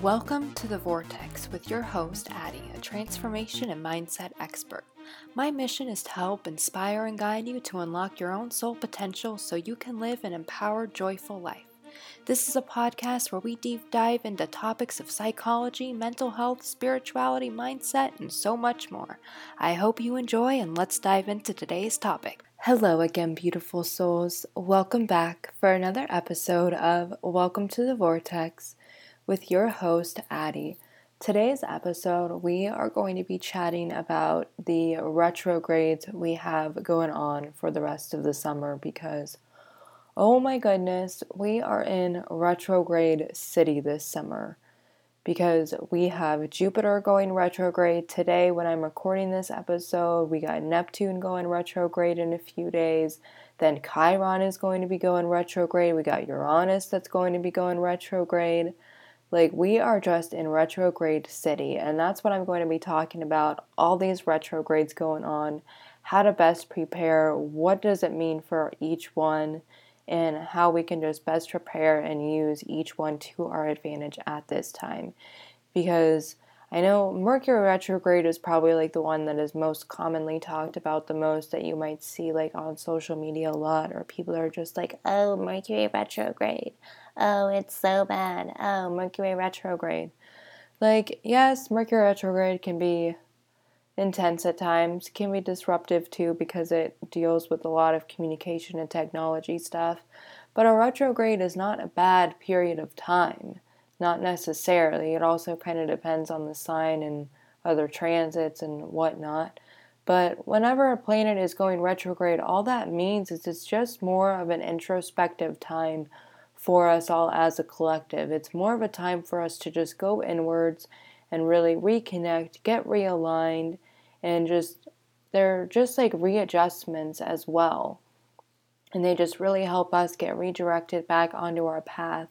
Welcome to The Vortex with your host, Addie, a transformation and mindset expert. My mission is to help inspire and guide you to unlock your own soul potential so you can live an empowered, joyful life. This is a podcast where we deep dive into topics of psychology, mental health, spirituality, mindset, and so much more. I hope you enjoy, and let's dive into today's topic. Hello again, beautiful souls. Welcome back for another episode of Welcome to the Vortex with your host, Addie. Today's episode, we are going to be chatting about the retrogrades we have going on for the rest of the summer because, oh my goodness, we are in retrograde city this summer because we have Jupiter going retrograde today when I'm recording this episode. We got Neptune going retrograde in a few days. Then Chiron is going to be going retrograde. We got Uranus that's going to be going retrograde. Like, we are just in retrograde city, and that's what I'm going to be talking about. All these retrogrades going on, how to best prepare, what does it mean for each one, and how we can just best prepare and use each one to our advantage at this time. Because I know Mercury retrograde is probably like the one that is most commonly talked about the most that you might see like on social media a lot, or people are just like, oh, Mercury retrograde oh, it's so bad. Oh, Mercury retrograde. Like, yes, Mercury retrograde can be intense at times, can be disruptive too because it deals with a lot of communication and technology stuff. But a retrograde is not a bad period of time, not necessarily. It also kind of depends on the sign and other transits and whatnot. But whenever a planet is going retrograde, all that means is it's just more of an introspective time for us all as a collective. It's more of a time for us to just go inwards and really reconnect, get realigned, and just they're just like readjustments as well. And they just really help us get redirected back onto our path.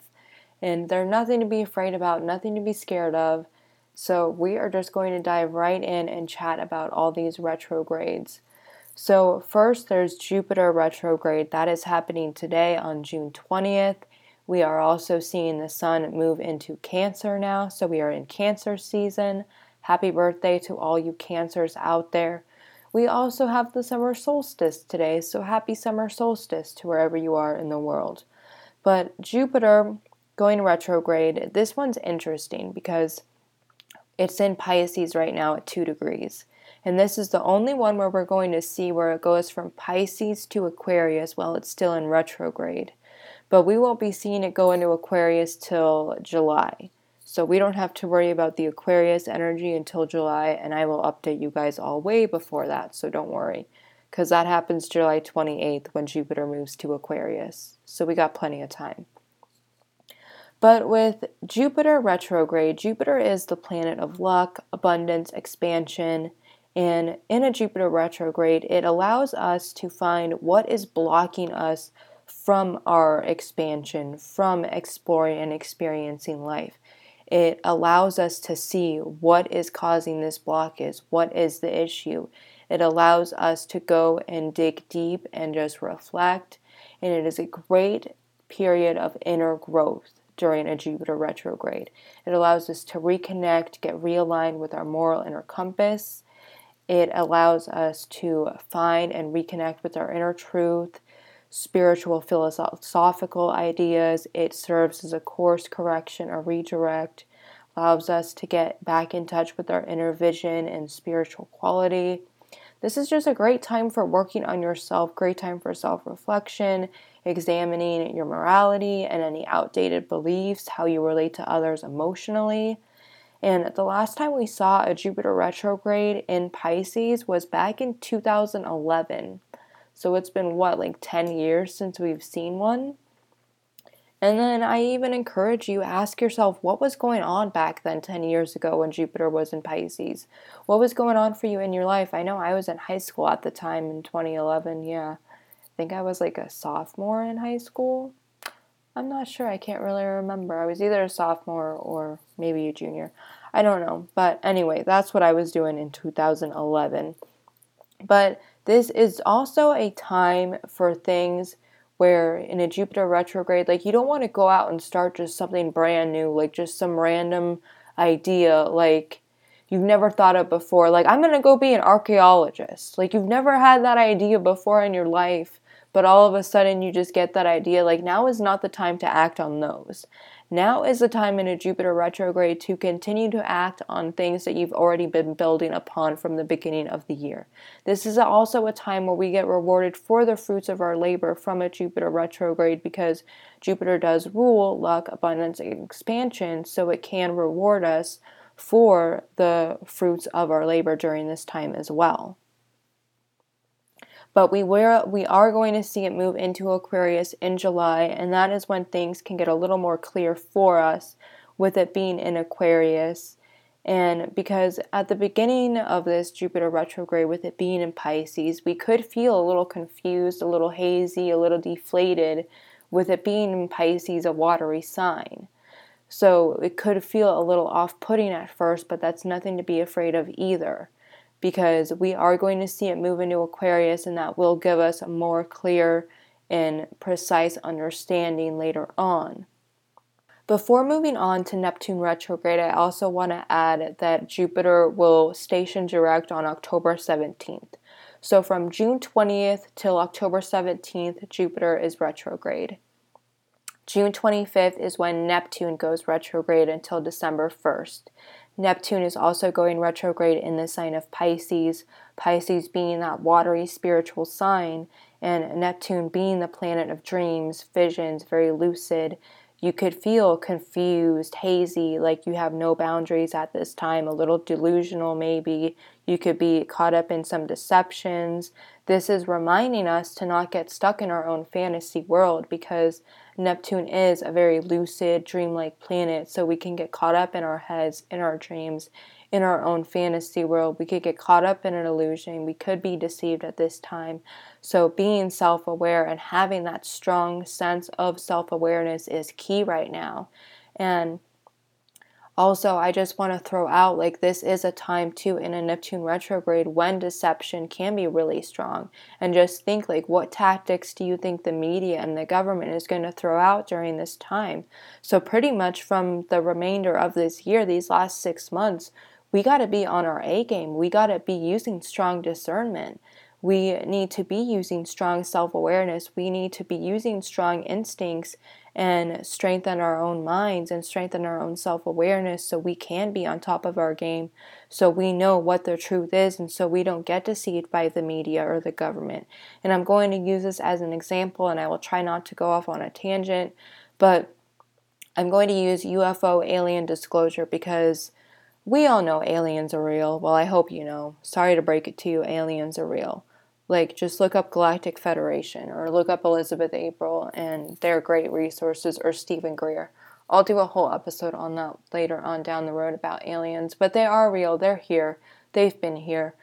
And they're nothing to be afraid about, nothing to be scared of. So, we are just going to dive right in and chat about all these retrogrades. So, first, there's Jupiter retrograde. That is happening today on June 20th. We are also seeing the sun move into Cancer now, so we are in Cancer season. Happy birthday to all you Cancers out there. We also have the summer solstice today, so happy summer solstice to wherever you are in the world. But Jupiter going retrograde, this one's interesting because it's in Pisces right now at 2 degrees. And this is the only one where we're going to see where it goes from Pisces to Aquarius while it's still in retrograde but we won't be seeing it go into Aquarius till July. So we don't have to worry about the Aquarius energy until July, and I will update you guys all way before that, so don't worry. Because that happens July 28th when Jupiter moves to Aquarius. So we got plenty of time. But with Jupiter retrograde, Jupiter is the planet of luck, abundance, expansion, and in a Jupiter retrograde, it allows us to find what is blocking us from our expansion, from exploring and experiencing life. It allows us to see what is causing this blockage, what is the issue. It allows us to go and dig deep and just reflect. And it is a great period of inner growth during a Jupiter retrograde. It allows us to reconnect, get realigned with our moral inner compass. It allows us to find and reconnect with our inner truth spiritual philosophical ideas. It serves as a course correction, a redirect, allows us to get back in touch with our inner vision and spiritual quality. This is just a great time for working on yourself, great time for self reflection, examining your morality and any outdated beliefs, how you relate to others emotionally. And the last time we saw a Jupiter retrograde in Pisces was back in 2011. So it's been what, like 10 years since we've seen one? And then I even encourage you ask yourself what was going on back then 10 years ago when Jupiter was in Pisces? What was going on for you in your life? I know I was in high school at the time in 2011. Yeah. I think I was like a sophomore in high school. I'm not sure. I can't really remember. I was either a sophomore or maybe a junior. I don't know. But anyway, that's what I was doing in 2011. But this is also a time for things where in a Jupiter retrograde, like you don't want to go out and start just something brand new, like just some random idea, like you've never thought of before. Like, I'm going to go be an archaeologist. Like, you've never had that idea before in your life, but all of a sudden you just get that idea. Like, now is not the time to act on those. Now is the time in a Jupiter retrograde to continue to act on things that you've already been building upon from the beginning of the year. This is also a time where we get rewarded for the fruits of our labor from a Jupiter retrograde because Jupiter does rule luck, abundance, and expansion, so it can reward us for the fruits of our labor during this time as well but we were we are going to see it move into Aquarius in July and that is when things can get a little more clear for us with it being in Aquarius. And because at the beginning of this Jupiter retrograde with it being in Pisces we could feel a little confused a little hazy a little deflated with it being in Pisces a watery sign. So it could feel a little off-putting at first but that's nothing to be afraid of either because we are going to see it move into Aquarius, and that will give us a more clear and precise understanding later on. Before moving on to Neptune retrograde, I also want to add that Jupiter will station direct on October 17th. So from June 20th till October 17th, Jupiter is retrograde. June 25th is when Neptune goes retrograde until December 1st. Neptune is also going retrograde in the sign of Pisces, Pisces being that watery spiritual sign, and Neptune being the planet of dreams, visions, very lucid. You could feel confused, hazy, like you have no boundaries at this time, a little delusional maybe. You could be caught up in some deceptions. This is reminding us to not get stuck in our own fantasy world because Neptune is a very lucid, dreamlike planet, so we can get caught up in our heads, in our dreams, in our own fantasy world. We could get caught up in an illusion. We could be deceived at this time. So, being self aware and having that strong sense of self awareness is key right now. And also, I just want to throw out like this is a time too in a Neptune retrograde when deception can be really strong. And just think like what tactics do you think the media and the government is going to throw out during this time? So, pretty much from the remainder of this year, these last six months, we got to be on our A game. We got to be using strong discernment. We need to be using strong self awareness. We need to be using strong instincts and strengthen our own minds and strengthen our own self awareness so we can be on top of our game, so we know what the truth is, and so we don't get deceived by the media or the government. And I'm going to use this as an example, and I will try not to go off on a tangent, but I'm going to use UFO alien disclosure because we all know aliens are real. Well, I hope you know. Sorry to break it to you, aliens are real. Like, just look up Galactic Federation or look up Elizabeth April, and they're great resources, or Steven Greer. I'll do a whole episode on that later on down the road about aliens, but they are real. They're here. They've been here.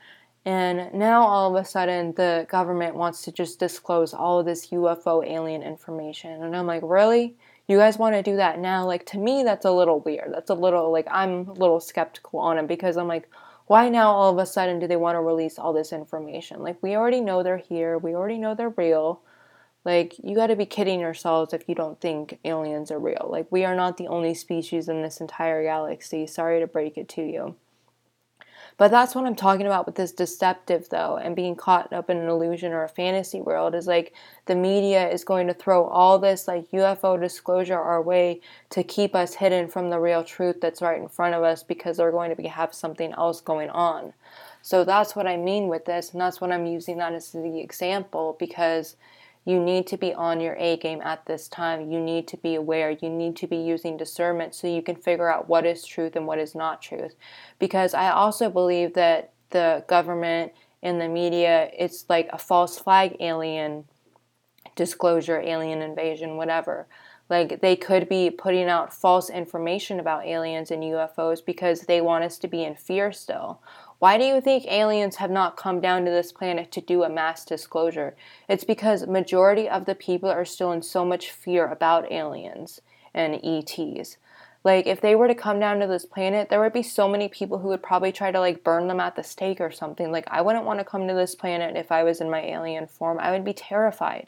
And now all of a sudden, the government wants to just disclose all of this UFO alien information. And I'm like, really? you guys want to do that now like to me that's a little weird that's a little like i'm a little skeptical on it because i'm like why now all of a sudden do they want to release all this information? Like we already know they're here we already know they're real. Like you got to be kidding yourselves if you don't think aliens are real. Like we are not the only species in this entire galaxy. Sorry to break it to you but that's what I'm talking about with this deceptive, though, and being caught up in an illusion or a fantasy world is like the media is going to throw all this like UFO disclosure our way to keep us hidden from the real truth that's right in front of us because they're going to be, have something else going on. So that's what I mean with this, and that's what I'm using that as the example because you need to be on your A game at this time. You need to be aware. You need to be using discernment so you can figure out what is truth and what is not truth. Because I also believe that the government and the media, it's like a false flag alien disclosure, alien invasion, whatever. Like they could be putting out false information about aliens and UFOs because they want us to be in fear still Why do you think aliens have not come down to this planet to do a mass disclosure? It's because majority of the people are still in so much fear about aliens and ETs. Like if they were to come down to this planet, there would be so many people who would probably try to like burn them at the stake or something. Like I wouldn't want to come to this planet if I was in my alien form. I would be terrified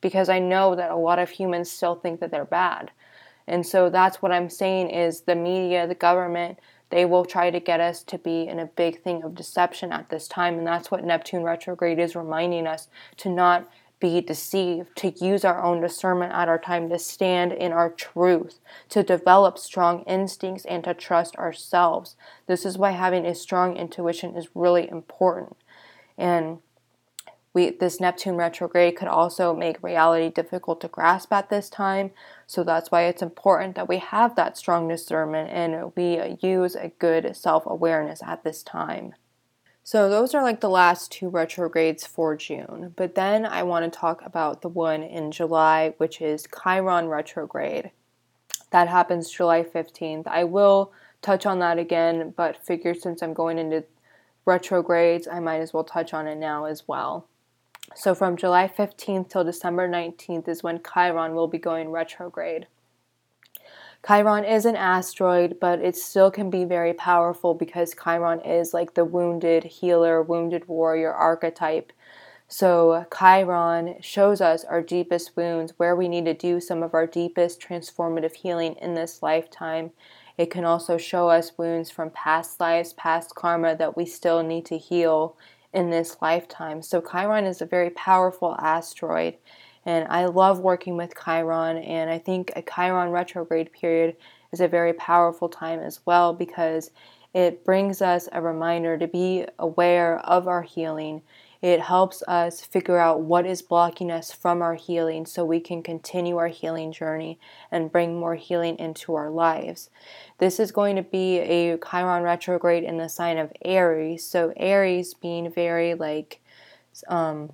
because I know that a lot of humans still think that they're bad. And so that's what I'm saying is the media, the government, they will try to get us to be in a big thing of deception at this time and that's what Neptune retrograde is reminding us to not be deceived, to use our own discernment at our time, to stand in our truth, to develop strong instincts, and to trust ourselves. This is why having a strong intuition is really important. And we, this Neptune retrograde could also make reality difficult to grasp at this time. So that's why it's important that we have that strong discernment and we use a good self awareness at this time. So those are like the last two retrogrades for June. But then I want to talk about the one in July, which is Chiron retrograde. That happens July 15th. I will touch on that again, but figure since I'm going into retrogrades, I might as well touch on it now as well. So from July 15th till December 19th is when Chiron will be going retrograde. Chiron is an asteroid, but it still can be very powerful because Chiron is like the wounded healer, wounded warrior archetype. So, Chiron shows us our deepest wounds, where we need to do some of our deepest transformative healing in this lifetime. It can also show us wounds from past lives, past karma that we still need to heal in this lifetime. So, Chiron is a very powerful asteroid. And I love working with Chiron, and I think a Chiron retrograde period is a very powerful time as well because it brings us a reminder to be aware of our healing. It helps us figure out what is blocking us from our healing so we can continue our healing journey and bring more healing into our lives. This is going to be a Chiron retrograde in the sign of Aries. So, Aries being very like, um,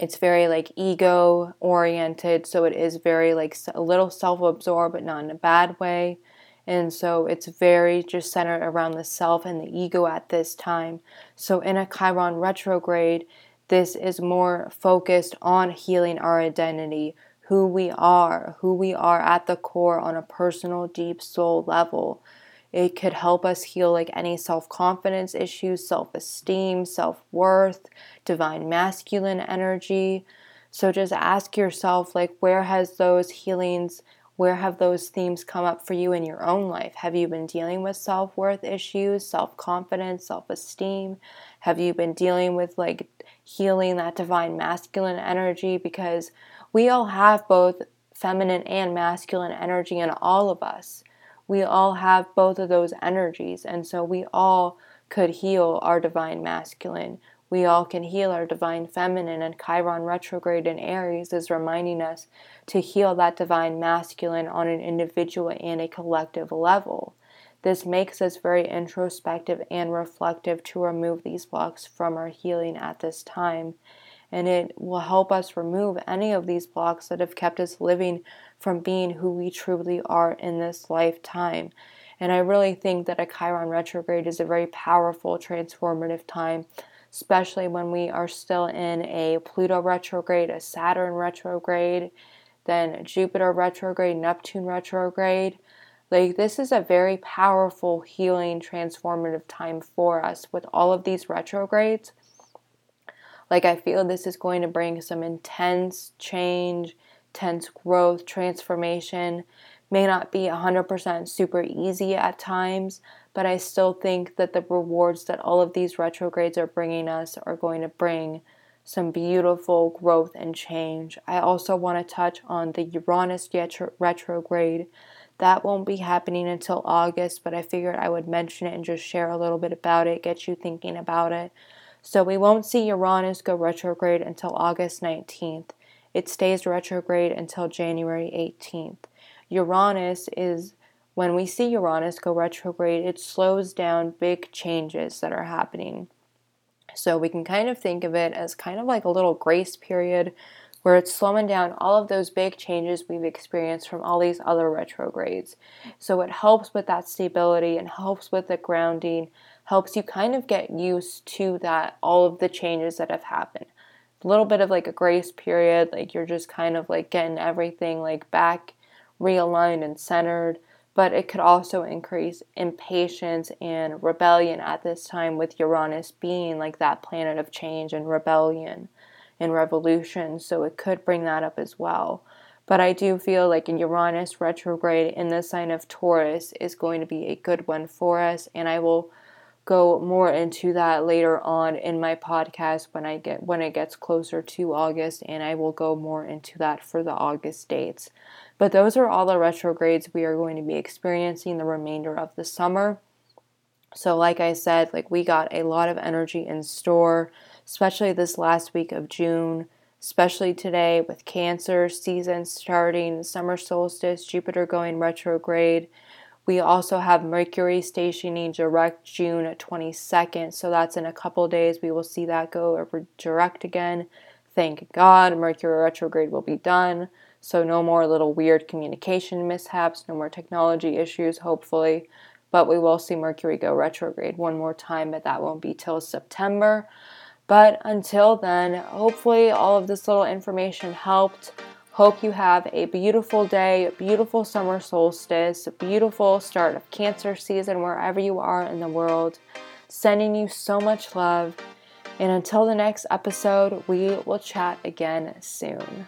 it's very like ego oriented so it is very like a little self-absorbed but not in a bad way and so it's very just centered around the self and the ego at this time so in a chiron retrograde this is more focused on healing our identity who we are who we are at the core on a personal deep soul level it could help us heal like any self confidence issues, self esteem, self worth, divine masculine energy. So just ask yourself, like, where has those healings, where have those themes come up for you in your own life? Have you been dealing with self worth issues, self confidence, self esteem? Have you been dealing with like healing that divine masculine energy? Because we all have both feminine and masculine energy in all of us we all have both of those energies. And so we all could heal our divine masculine. We all can heal our divine feminine, and Chiron retrograde in Aries is reminding us to heal that divine masculine on an individual and a collective level. This makes us very introspective and reflective to remove these blocks from our healing at this time and it will help us remove any of these blocks that have kept us living from being who we truly are in this lifetime. And I really think that a Chiron retrograde is a very powerful, transformative time, especially when we are still in a Pluto retrograde, a Saturn retrograde, then Jupiter retrograde, Neptune retrograde. Like, this is a very powerful, healing, transformative time for us with all of these retrogrades like, I feel this is going to bring some intense change, intense growth, transformation. May not be 100% super easy at times, but I still think that the rewards that all of these retrogrades are bringing us are going to bring some beautiful growth and change. I also want to touch on the Uranus retrograde. That won't be happening until August, but I figured I would mention it and just share a little bit about it, get you thinking about it. So we won't see Uranus go retrograde until August 19th. It stays retrograde until January 18th. Uranus is when we see Uranus go retrograde, it slows down big changes that are happening. So we can kind of think of it as kind of like a little grace period where it's slowing down all of those big changes we've experienced from all these other retrogrades. So it helps with that stability and helps with the grounding, helps you kind of get used to that, all of the changes that have happened. A little bit of like a grace period, like you're just kind of like getting everything like back realigned and centered but it could also increase impatience and rebellion at this time with Uranus being like that planet of change and rebellion and revolution. So it could bring that up as well. But I do feel like in Uranus retrograde in the sign of Taurus is going to be a good one for us, and I will go more into that later on in my podcast when I get when it gets closer to August and I will go more into that for the August dates. But those are all the retrogrades we are going to be experiencing the remainder of the summer. So like I said, like we got a lot of energy in store, especially this last week of June, especially today with Cancer season starting, summer solstice, Jupiter going retrograde we also have Mercury stationing direct June 22nd, so that's in a couple days. We will see that go over direct again. Thank God, Mercury retrograde will be done. So, no more little weird communication mishaps, no more technology issues, hopefully. But we will see Mercury go retrograde one more time, but that won't be till September. But until then, hopefully, all of this little information helped. Hope you have a beautiful day, beautiful summer solstice, beautiful start of Cancer season wherever you are in the world. Sending you so much love. And until the next episode, we will chat again soon.